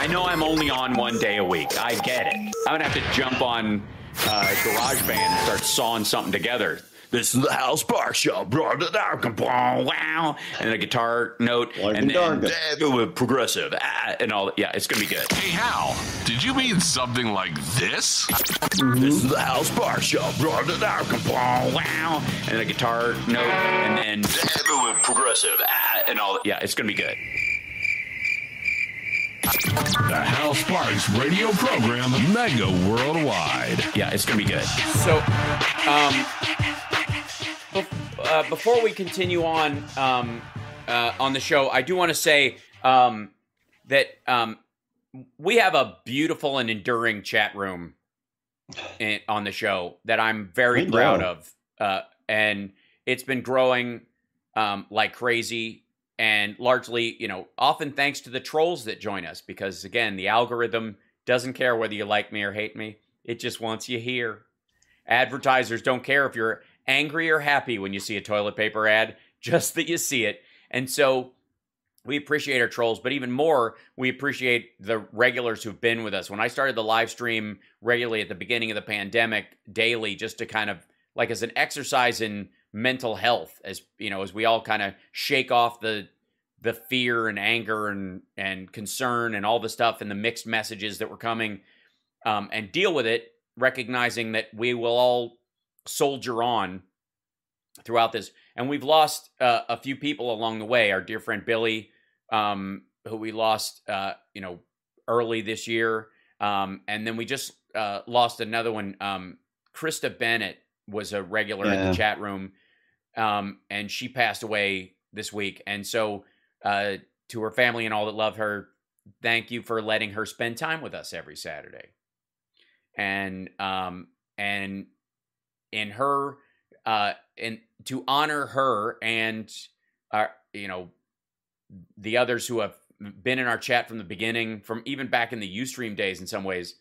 I know I'm only on one day a week. I get it. I'm gonna have to jump on uh, GarageBand and start sawing something together. This is the Hal Sparks Show. Blah, blah, blah, blah, blah, Wow, and a guitar note, Like and then uh, with progressive, ah, and all. Yeah, it's gonna be good. Hey, Hal, did you mean something like this? This is the Hal Sparks Show. Blah, blah, blah, blah, Wow, and a guitar note, and then uh, with progressive, ah, and all. Yeah, it's gonna be good. The Hal Sparks radio program, mega worldwide. Yeah, it's gonna be good. So, um, bef- uh, before we continue on um, uh, on the show, I do want to say um, that um, we have a beautiful and enduring chat room in, on the show that I'm very We proud do. of, uh, and it's been growing um, like crazy. And largely, you know, often thanks to the trolls that join us, because again, the algorithm doesn't care whether you like me or hate me; it just wants you here. Advertisers don't care if you're angry or happy when you see a toilet paper ad, just that you see it. And so we appreciate our trolls, but even more, we appreciate the regulars who've been with us. When I started the live stream regularly at the beginning of the pandemic, daily, just to kind of like as an exercise in mental health, as you know, as we all kind of shake off the the fear and anger and and concern and all the stuff and the mixed messages that were coming, um, and deal with it, recognizing that we will all soldier on throughout this. And we've lost uh, a few people along the way. Our dear friend Billy, um, who we lost, uh, you know, early this year, um, and then we just uh, lost another one. Um, Krista Bennett was a regular in the chat room, um, and she passed away this week. And so, uh, to her family and all that love her, thank you for letting her spend time with us every Saturday. And um, and in her uh and to honor her and uh you know the others who have been in our chat from the beginning from even back in the ustream days in some ways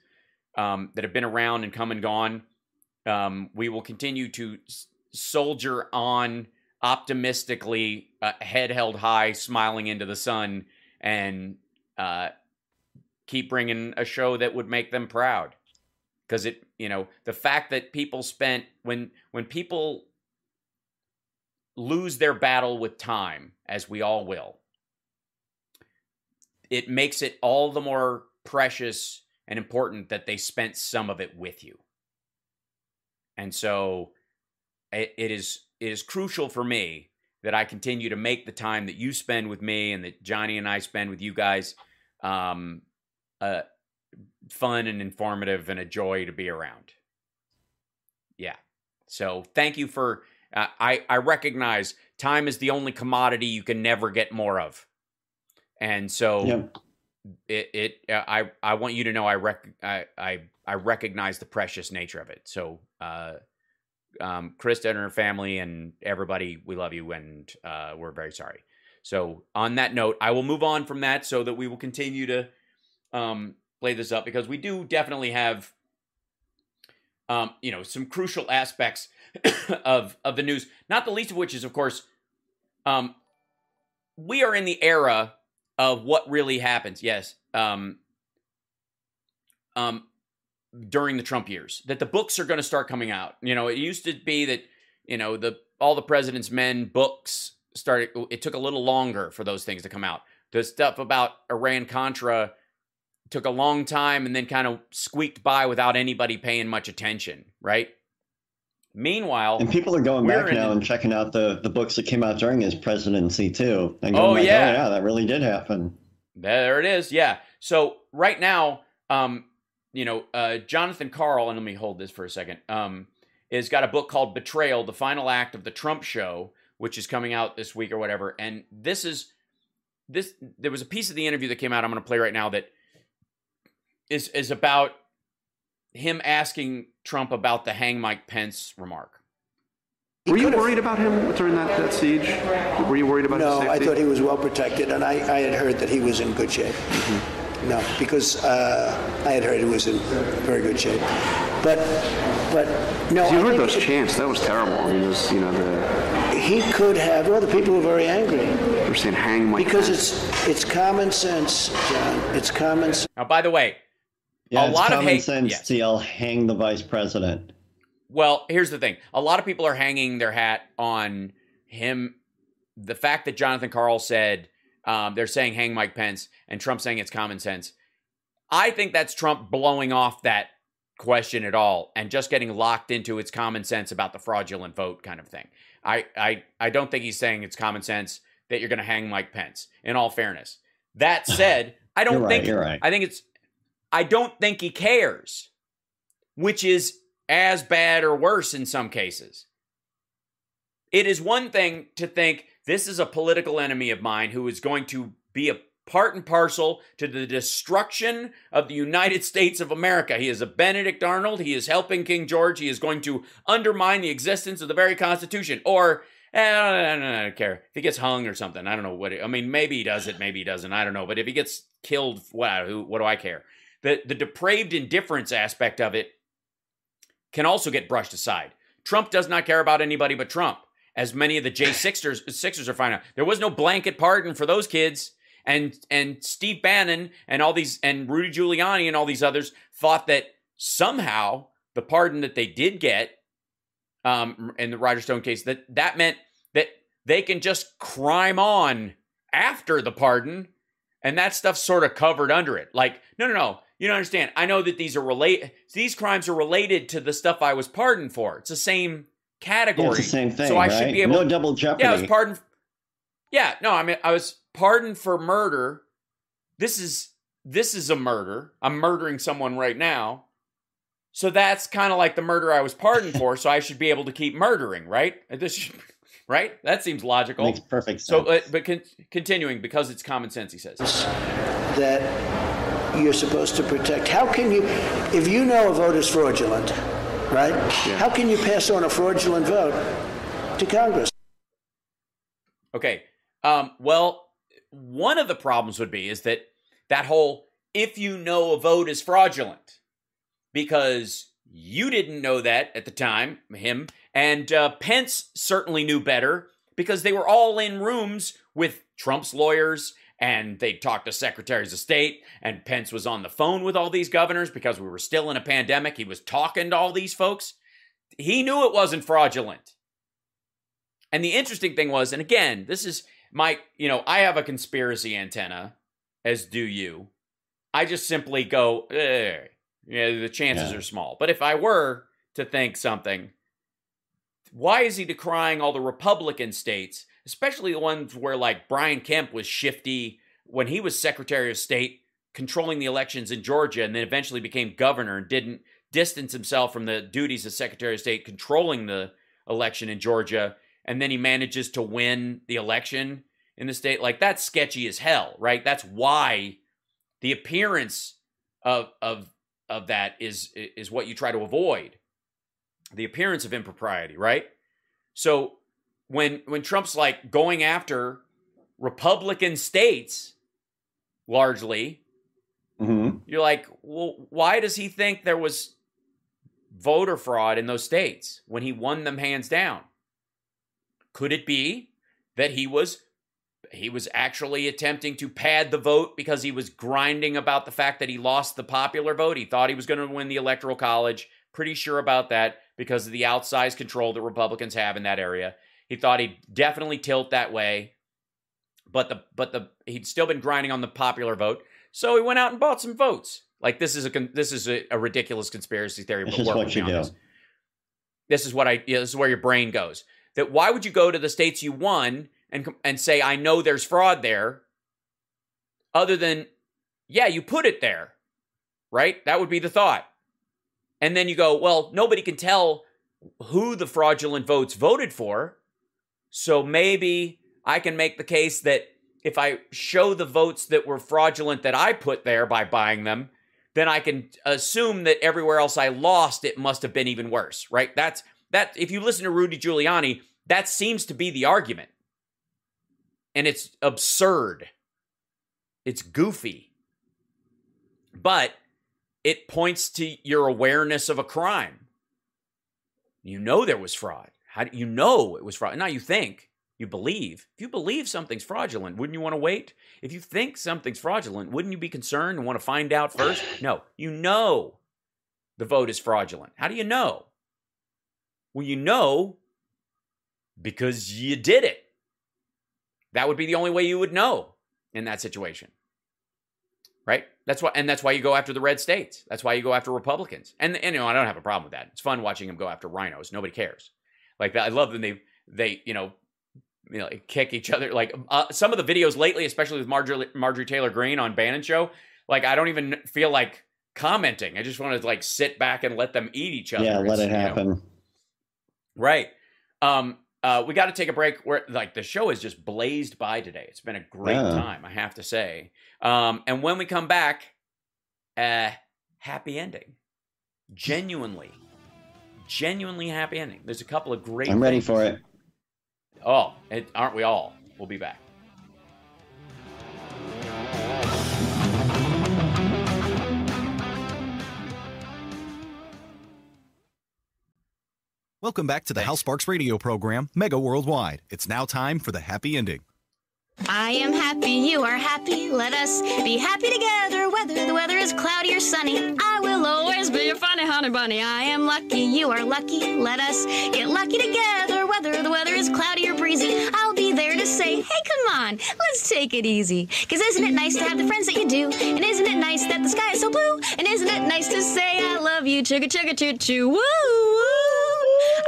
um that have been around and come and gone um we will continue to soldier on optimistically uh, head held high smiling into the sun and uh keep bringing a show that would make them proud. Because it you know the fact that people spent when when people lose their battle with time as we all will it makes it all the more precious and important that they spent some of it with you. And so it, it is it is crucial for me that I continue to make the time that you spend with me and that Johnny and I spend with you guys um, uh, fun and informative and a joy to be around. Yeah. So thank you for. Uh, I I recognize time is the only commodity you can never get more of, and so Yep. it it uh, I I want you to know I rec I I, I recognize the precious nature of it. So uh, um, Krista and her family and everybody, we love you and uh, we're very sorry. So on that note, I will move on from that so that we will continue to um, play this up because we do definitely have um, you know some crucial aspects of of the news. Not the least of which is, of course, um, we are in the era of what really happens. Yes, um, um, during the Trump years, that the books are going to start coming out. You know, it used to be that you know the all the president's men books started. It took a little longer for those things to come out. The stuff about Iran Contra took a long time and then kind of squeaked by without anybody paying much attention, right? Meanwhile, And people are going back now the- and checking out the, the books that came out during his presidency too. And going Oh, like, yeah. oh yeah, that really did happen. There it is. Yeah. So right now, um, you know, uh, Jonathan Karl, and let me hold this for a second, um, has got a book called Betrayal: The Final Act of the Trump Show, which is coming out this week or whatever. And this is this. There was a piece of the interview that came out. I'm going to play right now that is is about him asking Trump about the hang Mike Pence remark. Were you worried about him during that, that siege? Were you worried about his No, safety? I thought he was well protected, and I, I had heard that he was in good shape. No, because uh, I had heard he was in very good shape. But, but no, You I heard those it- chants. That was terrible. I mean, it was, you know, the he could have. Well, the people were very angry They're saying hang Mike because Pence. it's it's common sense, John. It's common sense. Now, by the way, Yeah, A it's lot of common hate- sense yes. to yell, hang the vice president. Well, here's the thing. A lot of people are hanging their hat on him. The fact that Jonathan Karl said um, they're saying hang Mike Pence and Trump saying it's common sense. I think that's Trump blowing off that question at all and just getting locked into its common sense about the fraudulent vote kind of thing. I I, I don't think he's saying it's common sense that you're going to hang Mike Pence. In all fairness, that said, I don't right, think you're right. I think it's I don't think he cares, which is as bad or worse in some cases. It is one thing to think this is a political enemy of mine who is going to be a part and parcel to the destruction of the United States of America. He is a Benedict Arnold. He is helping King George. He is going to undermine the existence of the very Constitution. Or, eh, I, don't, I don't care. If he gets hung or something, I don't know what. It, I mean, maybe he does it, maybe he doesn't. I don't know. But if he gets killed, what, who, what do I care? The, the depraved indifference aspect of it can also get brushed aside. Trump does not care about anybody but Trump, as many of the J Sixers Sixers are finding out. There was no blanket pardon for those kids, and and Steve Bannon and all these and Rudy Giuliani and all these others thought that somehow the pardon that they did get um, in the Roger Stone case that that meant that they can just crime on after the pardon, and that stuff's sort of covered under it. Like, no, no, no. You don't understand. I know that these are relate. These crimes are related to the stuff I was pardoned for. It's the same category. Yeah, it's the same thing, So I right? should be able. no double jeopardy. Yeah, I was pardoned. Yeah, no, I mean, I was pardoned for murder. This is this is a murder. I'm murdering someone right now. So that's kind of like the murder I was pardoned for. So I should be able to keep murdering, right? This, should- right? That seems logical. Makes perfect sense. So, uh, but con- continuing because it's common sense, he says. that you're supposed to protect. How can you, if you know a vote is fraudulent, right? How can you pass on a fraudulent vote to Congress? Okay. Um, well, one of the problems would be is that that whole if you know a vote is fraudulent because you didn't know that at the time, him, and uh, Pence certainly knew better because they were all in rooms with Trump's lawyers and they talked to secretaries of state and Pence was on the phone with all these governors because we were still in a pandemic. He was talking to all these folks. He knew it wasn't fraudulent. And the interesting thing was, and again, this is my, you know, I have a conspiracy antenna, as do you. I just simply go, eh, yeah, the chances Yeah. are small. But if I were to think something, why is he decrying all the Republican states, especially the ones where like Brian Kemp was shifty when he was Secretary of State, controlling the elections in Georgia, and then eventually became governor and didn't distance himself from the duties of Secretary of State, controlling the election in Georgia, and then he manages to win the election in the state. Like that's sketchy as hell, right? That's why the appearance of of of that is is what you try to avoid. The appearance of impropriety, right? So when when Trump's like going after Republican states largely, Mhm. you're like, well, why does he think there was voter fraud in those states when he won them hands down? Could it be that he was he was actually attempting to pad the vote because he was grinding about the fact that he lost the popular vote? He thought he was going to win the electoral college. Pretty sure about that because of the outsized control that Republicans have in that area. He thought he'd definitely tilt that way. But the but the he'd still been grinding on the popular vote. So he went out and bought some votes. Like this is a this is a, a ridiculous conspiracy theory. This is what you do. This. This is what I. Yeah, this is where your brain goes. That why would you go to the states you won and and say I know there's fraud there, other than yeah you put it there, right? That would be the thought. And then you go well nobody can tell who the fraudulent votes voted for, so maybe I can make the case that if I show the votes that were fraudulent that I put there by buying them, then I can assume that everywhere else I lost, it must have been even worse, right? That's that. If you listen to Rudy Giuliani, that seems to be the argument. And it's absurd. It's goofy. But it points to your awareness of a crime. You know there was fraud. How do you know it was fraudulent? Not you think, you believe. If you believe something's fraudulent, wouldn't you want to wait? If you think something's fraudulent, wouldn't you be concerned and want to find out first? No, you know the vote is fraudulent. How do you know? Well, you know because you did it. That would be the only way you would know in that situation. Right? That's why and that's why you go after the red states. That's why you go after Republicans. And, and you know, I don't have a problem with that. It's fun watching them go after rhinos. Nobody cares. Like that. I love when they they, you know, you know, like kick each other. Like uh, some of the videos lately, especially with Marjorie, Marjorie Taylor Greene on Bannon show, like I don't even feel like commenting. I just want to like sit back and let them eat each other. Yeah, let it you know, happen. Right. Um, uh, we got to take a break. Where like the show is just blazed by today. It's been a great Yeah. time, I have to say. Um, and when we come back, uh, happy ending. Genuinely, genuinely happy ending. There's a couple of great. I'm ready for it. Oh, it, aren't we all? We'll be back. Welcome back to the Hal Sparks radio program, Mega Worldwide. It's now time for the happy ending. I am happy, you are happy. Let us be happy together, whether the weather is cloudy or sunny. I will always be your funny honey bunny. I am lucky, you are lucky. Let us get lucky together, whether the weather is cloudy or breezy. I'll be there to say, hey, come on, let's take it easy. Cause isn't it nice to have the friends that you do? And isn't it nice that the sky is so blue? And isn't it nice to say, I love you, chugga chugga choo choo, woo woo.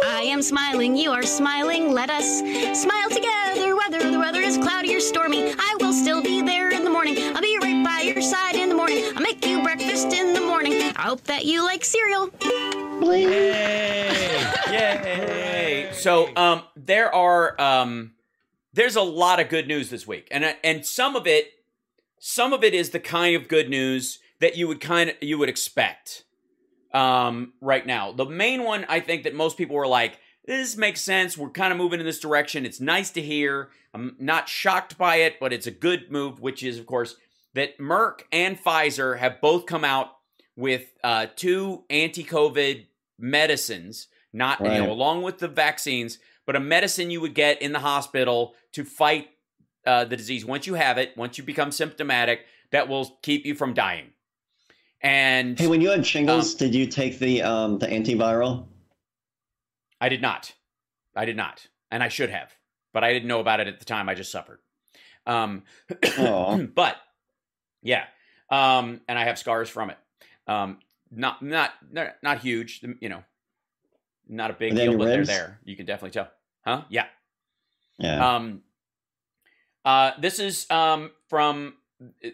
I am smiling, you are smiling. Let us smile together, whether the weather is cloudy or stormy. I will still be there in the morning. I'll be right by your side in the morning. I'll make you breakfast in the morning. I hope that you like cereal. Yay! Yay! So, um, there are um, there's a lot of good news this week, and and some of it, some of it is the kind of good news that you would kind of you would expect. Um, right now, the main one I think that most people were like, "This makes sense. We're kind of moving in this direction. It's nice to hear. I'm not shocked by it, but it's a good move." Which is, of course, that Merck and Pfizer have both come out with uh, two anti-COVID medicines, not you know, along with the vaccines, but a medicine you would get in the hospital to fight uh, the disease once you have it, once you become symptomatic, that will keep you from dying. And Hey, when you had shingles, Um, did you take the um the antiviral? I did not. I did not, and I should have, but I didn't know about it at the time. I just suffered. Um, but yeah, um, and I have scars from it. Um, not not not, huge, you know, not a big deal, but they're there. You can definitely tell. Huh? Yeah. Yeah. Um, uh, this is um, from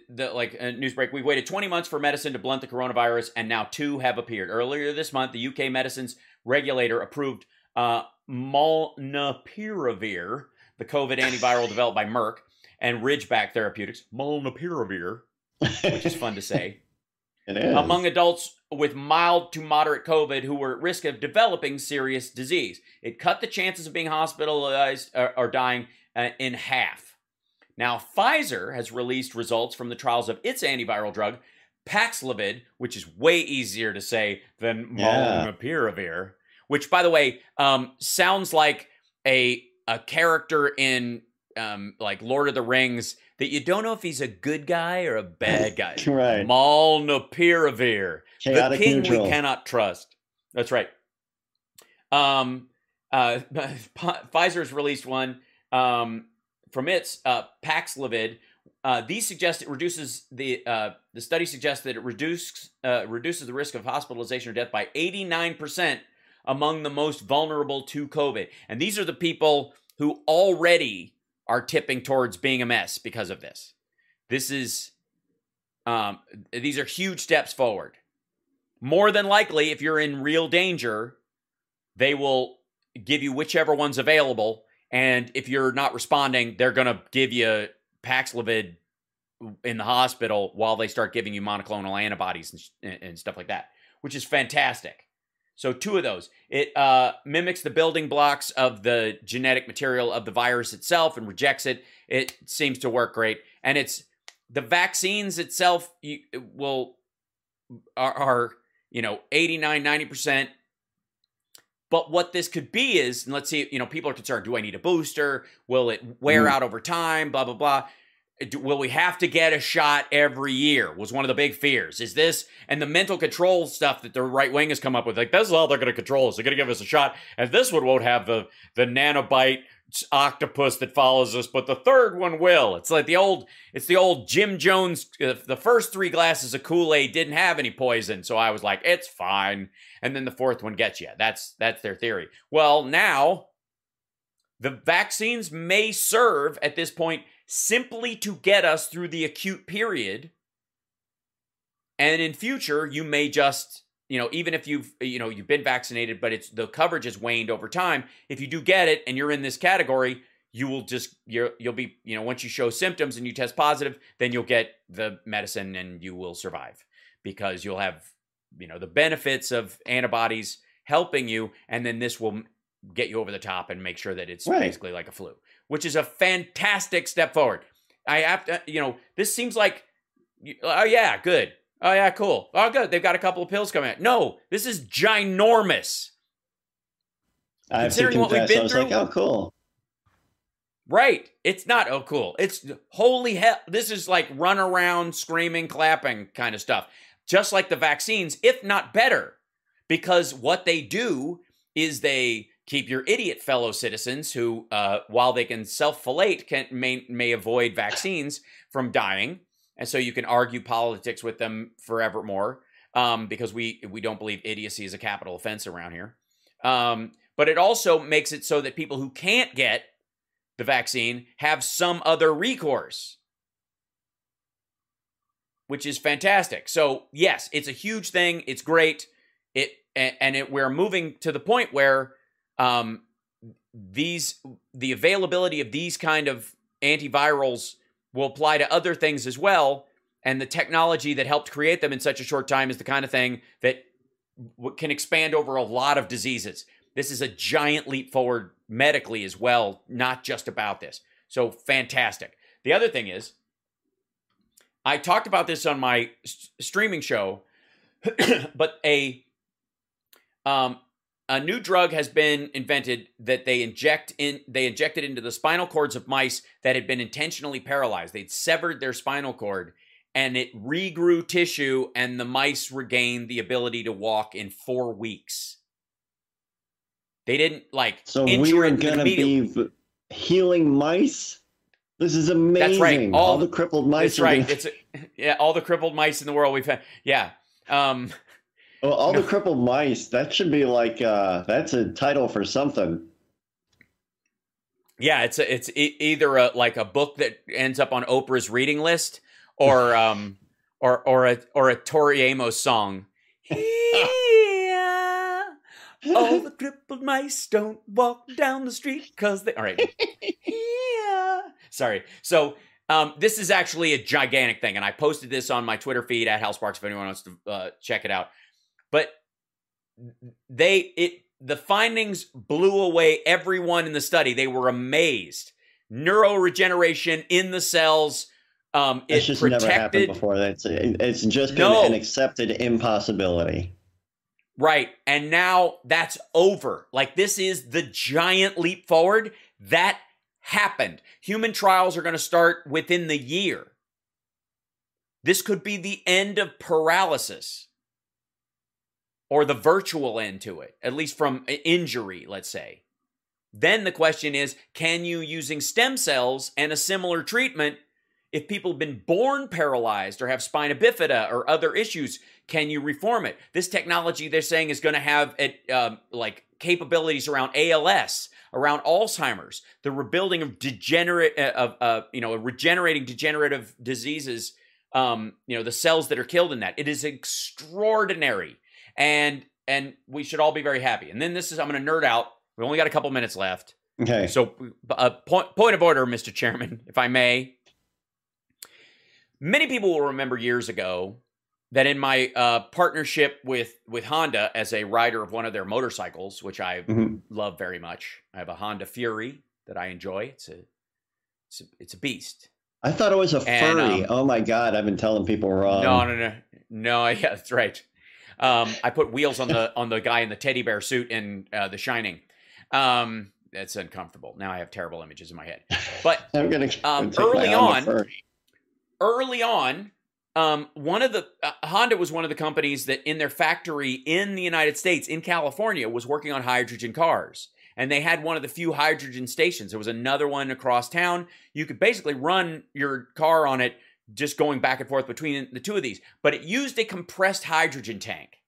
the like uh, Newsbreak. We've waited 20 months for medicine to blunt the coronavirus, and now two have appeared. Earlier this month, the UK medicines regulator approved uh, molnupiravir, the COVID antiviral developed by Merck, and Ridgeback Therapeutics. Molnupiravir, which is fun to say among adults with mild to moderate COVID who were at risk of developing serious disease. It cut the chances of being hospitalized or, or dying uh, in half. Now, Pfizer has released results from the trials of its antiviral drug, Paxlovid, which is way easier to say than Yeah. molnupiravir, which, by the way, um, sounds like a a character in um, like Lord of the Rings that you don't know if he's a good guy or a bad guy. Right. Molnupiravir, the king neutral. we cannot trust. That's right. Um, uh, Pfizer has released one um, from its uh, Paxlovid. Uh, these suggest it reduces the uh, the study suggests that it reduces uh, reduces the risk of hospitalization or death by 89% among the most vulnerable to COVID. And these are the people who already are tipping towards being a mess because of this. This is um, these are huge steps forward. More than likely, if you're in real danger, they will give you whichever one's available. And if you're not responding, they're going to give you Paxlovid in the hospital while they start giving you monoclonal antibodies and, and stuff like that, which is fantastic. So two of those. It uh, mimics the building blocks of the genetic material of the virus itself and rejects it. It seems to work great, and it's the vaccines itself you, will are, are you know 89 90 percent But what this could be is, and let's see, you know, people are concerned. Do I need a booster? Will it wear Mm. out over time? Blah blah blah. Will we have to get a shot every year? Was one of the big fears. Is this and the mental control stuff that the right wing has come up with? Like this is how they're going to control us. They're going to give us a shot, and this one won't have the the nanobite octopus that follows us, but the third one will. It's like the old, it's the old Jim Jones. Uh, the first three glasses of Kool Aid didn't have any poison, so I was like, it's fine. And then the fourth one gets you. That's that's their theory. Well, now the vaccines may serve at this point simply to get us through the acute period. And in future, you may just, you know, even if you've, you know, you've been vaccinated, but it's the coverage has waned over time. If you do get it and you're in this category, you will just you're you'll be, you know, once you show symptoms and you test positive, then you'll get the medicine and you will survive because you'll have, you know, the benefits of antibodies helping you, and then this will get you over the top and make sure that it's Right. basically like a flu, which is a fantastic step forward. I have to, you know, this seems like, oh yeah, good. Oh yeah, cool. Oh good, they've got a couple of pills coming out. No, this is ginormous. I have to Considering what we've confess, I been was through- like, oh, cool. Right. It's not oh cool. It's holy hell. This is like run around screaming, clapping kind of stuff. Just like the vaccines, if not better. Because what they do is they keep your idiot fellow citizens who, uh, while they can self-filate, can may, may avoid vaccines from dying. And so you can argue politics with them forevermore. Um, because we we don't believe idiocy is a capital offense around here. Um, but it also makes it so that people who can't get the vaccine have some other recourse, which is fantastic. So yes, it's a huge thing. It's great. It and, and it we're moving to the point where um, these the availability of these kind of antivirals will apply to other things as well. And the technology that helped create them in such a short time is the kind of thing that can expand over a lot of diseases. This is a giant leap forward medically as well, not just about this. So fantastic. The other thing is, I talked about this on my s- streaming show, but a um, a new drug has been invented that they inject in they injected into the spinal cords of mice that had been intentionally paralyzed. They'd severed their spinal cord and it regrew tissue and the mice regained the ability to walk in 4 weeks. They didn't like So we were going to be healing mice? This is amazing. That's right. All- the crippled mice. That's right. gonna- It's yeah, all the crippled mice in the world we've had. Yeah. Um Well, all the crippled mice. That should be like uh that's a title for something. Yeah, it's a, it's e- either a like a book that ends up on Oprah's reading list, or um, or or a or a Tori Amos song. Yeah, all the crippled mice don't walk down the street because they. All right. Yeah. Sorry. So. Um, this is actually a gigantic thing, and I posted this on my Twitter feed at Hal Sparks if anyone wants to uh, check it out. But they it the findings blew away everyone in the study. They were amazed. Neuroregeneration in the cells. Um, it It's just never happened before. That's it's just been No. an accepted impossibility. right, and now that's over. Like this is the giant leap forward that happened. Human trials are going to start within the year. This could be the end of paralysis or the virtual end to it, at least from injury, let's say. Then the question is can you, using stem cells and a similar treatment, if people have been born paralyzed or have spina bifida or other issues, can you reform it? This technology they're saying is going to have it, um, like capabilities around ALS, around Alzheimer's, the rebuilding of degenerate uh, of uh, you know regenerating degenerative diseases. Um, you know the cells that are killed in that. It is extraordinary, and and we should all be very happy. And then this is I'm going to nerd out. We only got a couple minutes left. Okay. So, uh, point, point of order, Mr. Chairman, if I may. Many people will remember years ago that in my uh, partnership with with Honda as a rider of one of their motorcycles, which I Mhm. love very much, I have a Honda Fury that I enjoy. It's a it's a, it's a beast. I thought it was a And, furry. um, oh my god, I've been telling people wrong. no, no, no, no. Yeah, that's right. Um, I put wheels on the on the guy in the teddy bear suit in uh, The Shining. Um, that's uncomfortable. Now I have terrible images in my head. But I'm gonna Um, take my early on- early on, um, one of the uh, Honda was one of the companies that in their factory in the United States, in California, was working on hydrogen cars. And they had one of the few hydrogen stations. There was another one across town. You could basically run your car on it, just going back and forth between the two of these. But it used a compressed hydrogen tank.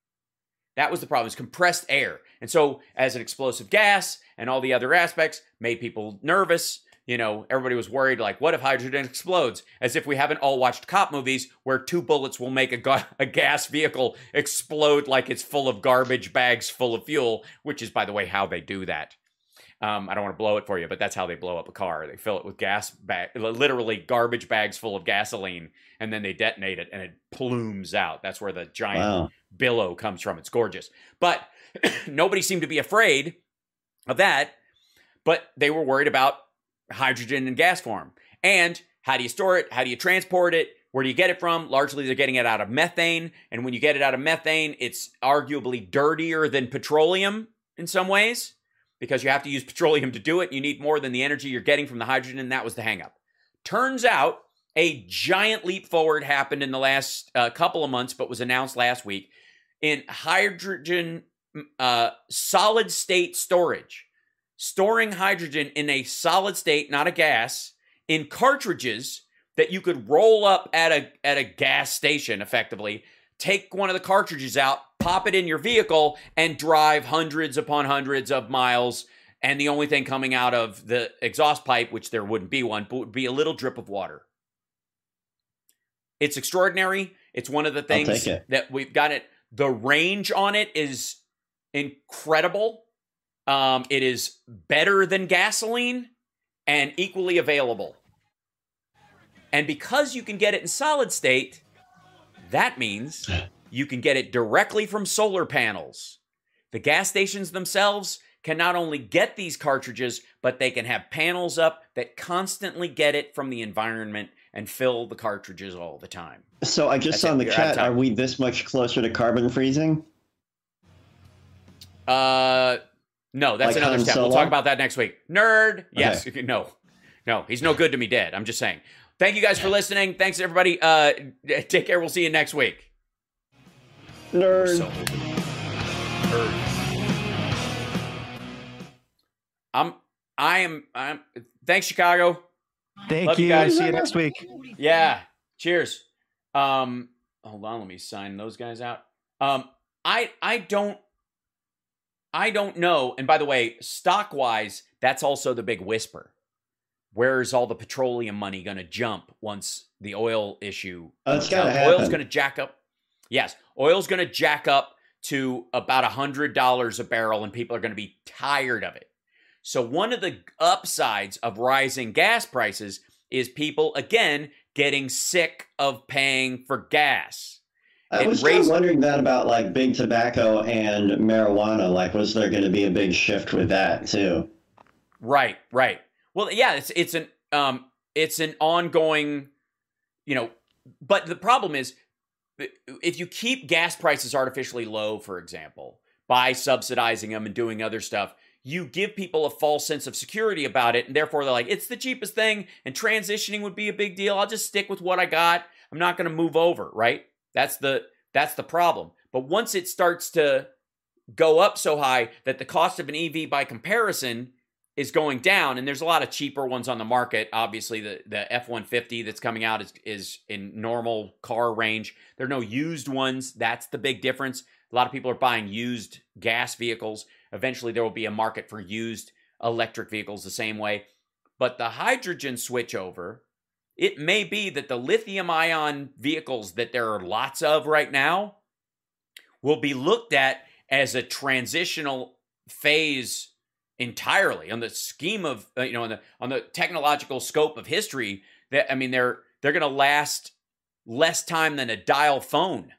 That was the problem. It's compressed air. And so, as an explosive gas and all the other aspects, made people nervous. You know, everybody was worried, like, what if hydrogen explodes? As if we haven't all watched cop movies where two bullets will make a, ga- a gas vehicle explode like it's full of garbage bags full of fuel, which is, by the way, how they do that. Um, I don't want to blow it for you, but that's how they blow up a car. They fill it with gas bag, literally garbage bags full of gasoline, and then they detonate it, and it plumes out. That's where the giant Wow. billow comes from. It's gorgeous. But nobody seemed to be afraid of that. But they were worried about hydrogen in gas form. And how do you store it? How do you transport it? Where do you get it from? Largely, they're getting it out of methane. And when you get it out of methane, it's arguably dirtier than petroleum in some ways because you have to use petroleum to do it. You need more than the energy you're getting from the hydrogen. And that was the hangup. Turns out a giant leap forward happened in the last uh, couple of months, but was announced last week in hydrogen uh, solid state storage. Storing hydrogen in a solid state, not a gas, in cartridges that you could roll up at a at a gas station effectively. Take one of the cartridges out, pop it in your vehicle, and drive hundreds upon hundreds of miles. And the only thing coming out of the exhaust pipe, which there wouldn't be one, but would be a little drip of water. It's extraordinary. It's one of the things that we've got it. The range on it is incredible. Um, it is better than gasoline and equally available. And because you can get it in solid state, that means you can get it directly from solar panels. The gas stations themselves can not only get these cartridges, but they can have panels up that constantly get it from the environment and fill the cartridges all the time. So I just That's saw in the chat, are we this much closer to carbon freezing? Uh, no, that's Like another step. We'll talk about that next week. Nerd. Yes. No. No, he's no good to me dead. I'm just saying. Thank you guys for listening. Thanks everybody. Uh, take care. We'll see you next week. Nerd. So Nerd. I'm. I am. I'm. Thanks, Chicago. Thank Love you you. guys. See you next week. Yeah. Cheers. Um. Hold on. Let me sign those guys out. Um. I. I don't. I don't know. And by the way, stock wise, that's also the big whisper. Where's all the petroleum money going to jump once the oil issue? Oh, it's comes gotta out? Oil's going to jack up. Yes, oil's going to jack up to about a hundred dollars a barrel, and people are going to be tired of it. So one of the upsides of rising gas prices is people again getting sick of paying for gas. I It was kind of wondering that about like big tobacco and marijuana. Like, was there going to be a big shift with that too? Right, right. Well, yeah, it's it's an um it's an ongoing, you know, but the problem is if you keep gas prices artificially low, for example, by subsidizing them and doing other stuff, you give people a false sense of security about it, and therefore they're like, it's the cheapest thing, and transitioning would be a big deal. I'll just stick with what I got. I'm not going to move over, right? That's the that's the problem. But once it starts to go up so high that the cost of an EV by comparison is going down, and there's a lot of cheaper ones on the market. Obviously, the the F one fifty that's coming out is is in normal car range. There are no used ones. That's the big difference. A lot of people are buying used gas vehicles. Eventually, there will be a market for used electric vehicles the same way. But the hydrogen switchover, it may be that the lithium ion vehicles that there are lots of right now will be looked at as a transitional phase entirely on the scheme of uh, you know on the on the technological scope of history that i mean they're they're going to last less time than a dial phone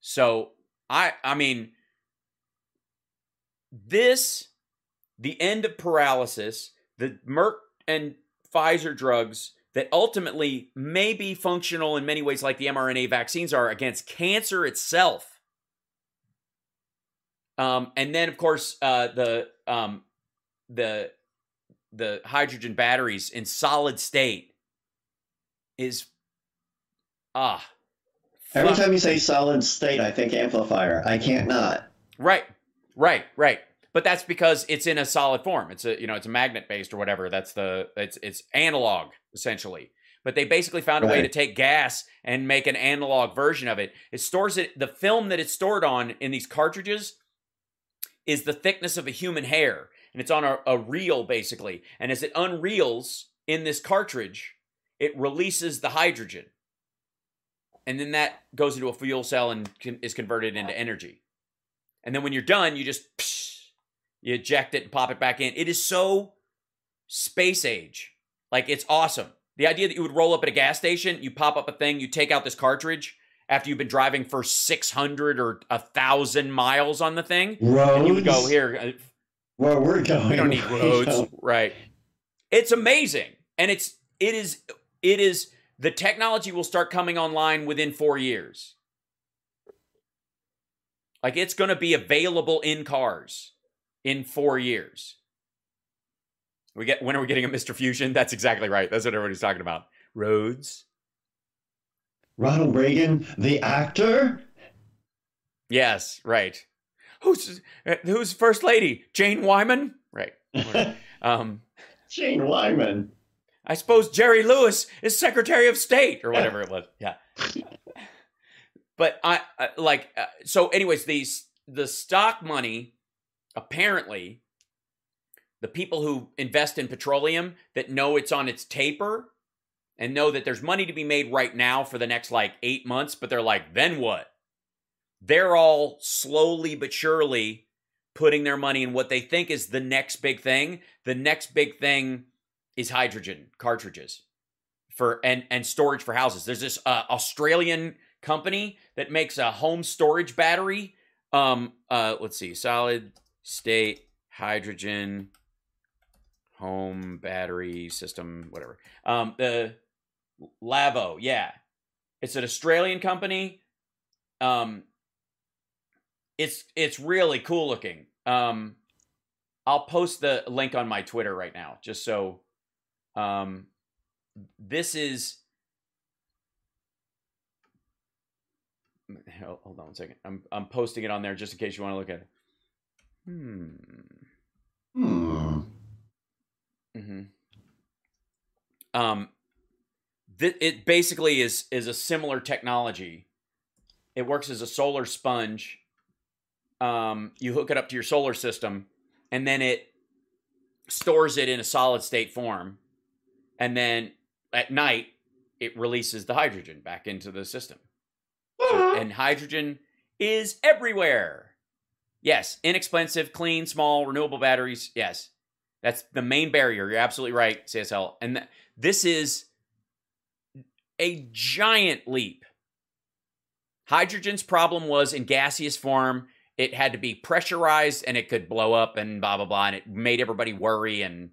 so i i mean this the end of paralysis the merck and pfizer drugs that ultimately may be functional in many ways, like the mRNA vaccines are against cancer itself. Um, and then, of course, uh, the um, the the hydrogen batteries in solid state is ah. Every fuck. time you say solid state, I think amplifier. I can't not. Right, right, right. But that's because it's in a solid form. It's a you know it's a magnet based or whatever. That's the it's it's analog essentially. But they basically found a way to take gas and make an analog version of it. It stores it. The film that it's stored on in these cartridges is the thickness of a human hair, and it's on a, a reel basically. And as it unreels in this cartridge, it releases the hydrogen, and then that goes into a fuel cell and can, is converted into energy. And then when you're done, you just psh, you eject it and pop it back in. It is so space age. Like it's awesome. The idea that you would roll up at a gas station, you pop up a thing, you take out this cartridge after you've been driving for 600 or a 1000 miles on the thing, and you would go here, uh, Where we're going. we don't need roads, don't. right? It's amazing. And it's it is it is the technology will start coming online within 4 years. Like it's going to be available in cars in 4 years. We get when are we getting a Mr. Fusion? That's exactly right. That's what everybody's talking about. Roads. Ronald Reagan, the actor? Yes, right. Who's who's first lady? Jane Wyman? Right. um Jane Wyman. I suppose Jerry Lewis is Secretary of State or whatever it was. Yeah. but I, I like uh, so. Anyways, these the stock money apparently the people who invest in petroleum that know it's on its taper and know that there's money to be made right now for the next like eight months, but they're like, then what? They're all slowly but surely putting their money in what they think is the next big thing. The next big thing is hydrogen cartridges for and and storage for houses. There's this uh, Australian company that makes a home storage battery. Um, uh, let's see, solid state hydrogen home battery system, whatever. Um, the Lavo, yeah, it's an Australian company. Um, it's it's really cool looking. Um, I'll post the link on my Twitter right now, just so. Um, this is. Hold hold on one second. I'm I'm posting it on there just in case you want to look at it. Hmm. Hmm. Mm-hmm. Um, th- it basically is is a similar technology. It works as a solar sponge. Um, you hook it up to your solar system, and then it stores it in a solid state form, and then at night it releases the hydrogen back into the system. So- and hydrogen is everywhere. Yes, inexpensive, clean, small, renewable batteries. Yes, that's the main barrier. You're absolutely right, CSL. And th- this is a giant leap. Hydrogen's problem was in gaseous form, it had to be pressurized and it could blow up and blah, blah, blah. And it made everybody worry. And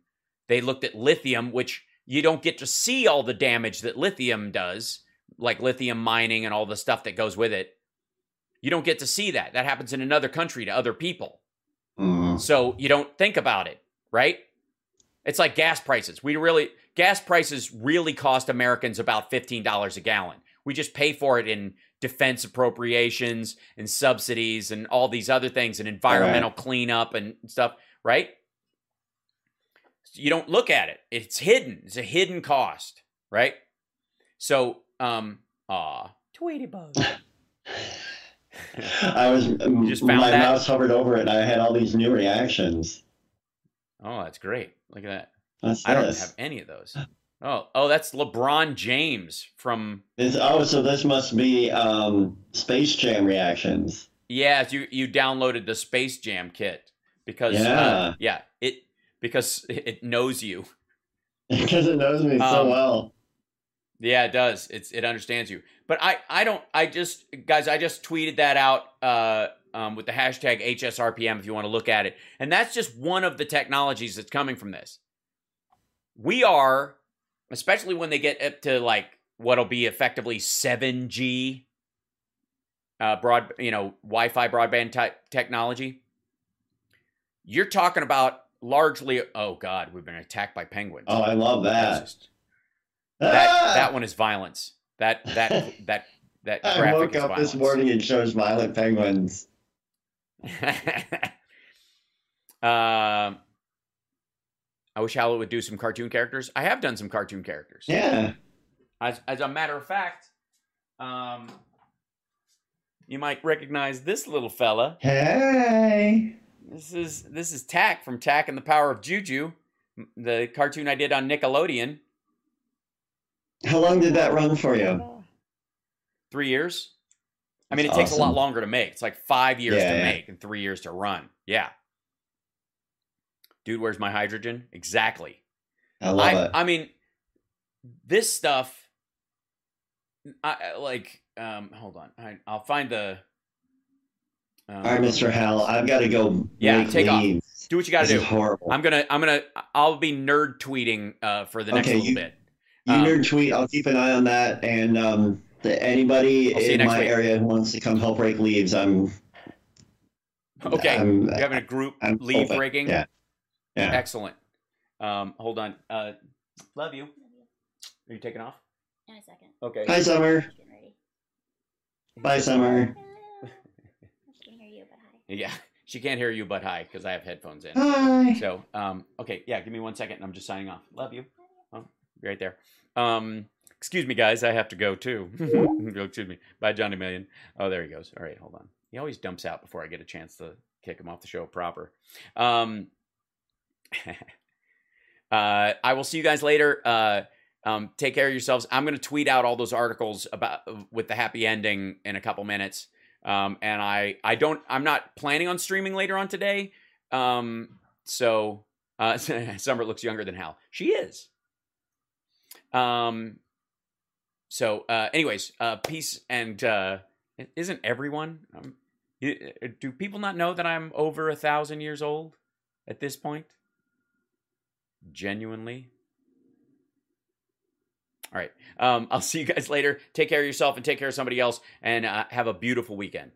they looked at lithium, which you don't get to see all the damage that lithium does, like lithium mining and all the stuff that goes with it. You don't get to see that. That happens in another country to other people. Hmm. So you don't think about it, right? It's like gas prices. We really gas prices really cost Americans about $15 a gallon. We just pay for it in defense appropriations and subsidies and all these other things and environmental cleanup and stuff, right? You don't look at it. It's hidden. It's a hidden cost, right? So, um, ah, Tweety bug. I was just found my that? mouse hovered over it and I had all these new reactions. Oh, that's great. Look at that. What's I don't this? have any of those. Oh, oh, that's LeBron James from This- oh, so this must be um, Space Jam reactions. Yeah, you you downloaded the Space Jam kit because uh, Yeah. yeah, it because it knows you. Because it knows me so Um, well. Yeah, it does. It's it understands you. But I I don't I just guys I just tweeted that out uh um with the hashtag HSRPM if you want to look at it. And that's just one of the technologies that's coming from this. We are especially when they get up to like what'll be effectively 7G uh, broad, you know, Wi-Fi broadband type technology. You're talking about largely. Oh God, we've been attacked by penguins. Oh, I love that. That Ah! that one is violence. That that that that I graphic woke up this morning and shows violent penguins. um, I wish Howlett would do some cartoon characters. I have done some cartoon characters. Yeah. As as a matter of fact, um, you might recognize this little fella. Hey. This is this is Tak from Tak and the Power of Juju, the cartoon I did on Nickelodeon. How long did that run for you? Three years. I mean, it takes a lot longer to make. It's like five years Yeah, to yeah. make and three years to run. Yeah. Dude, where's my hydrogen? Exactly. I love I, it. I mean, this stuff. I like. Um, hold on. I, I'll find the. Um, All right, Mr. Hal, I've got to go. Yeah, take off. Do what you got to do. horrible. I'm gonna. I'm gonna. I'll be nerd tweeting uh, for the next Okay, little you- bit. You Um, nerd tweet. I'll keep an eye on that. And um, the, anybody I'll see you in my week. area who wants to come help break leaves, I'm. Okay. I'm, You're having a group I'm leave open. breaking. Yeah. Yeah. Excellent. Um, hold on. Uh, love you. Are you taking off? In a second. Okay. Hi, Summer. Getting ready. Bye, Summer. She can hear you, but hi. Yeah, she can't hear you, but hi, because I have headphones in. Hi. So, um, okay, yeah, give me one second, and I'm just signing off. Love you. Oh, right there. Um, excuse me, guys, I have to go too. excuse me. Bye, Johnny Million. Oh, there he goes. All right, hold on. He always dumps out before I get a chance to kick him off the show proper. Um, uh, I will see you guys later. Uh, um, take care of yourselves. I'm going to tweet out all those articles about with the happy ending in a couple minutes. Um, and I, I don't, I'm not planning on streaming later on today. Um, so, uh, Summer looks younger than Hal. She is. Um, so, uh, anyways, uh, peace and, uh, isn't everyone, um, do people not know that I'm over a thousand years old at this point? Genuinely. All right. Um, I'll see you guys later. Take care of yourself and take care of somebody else and uh, have a beautiful weekend.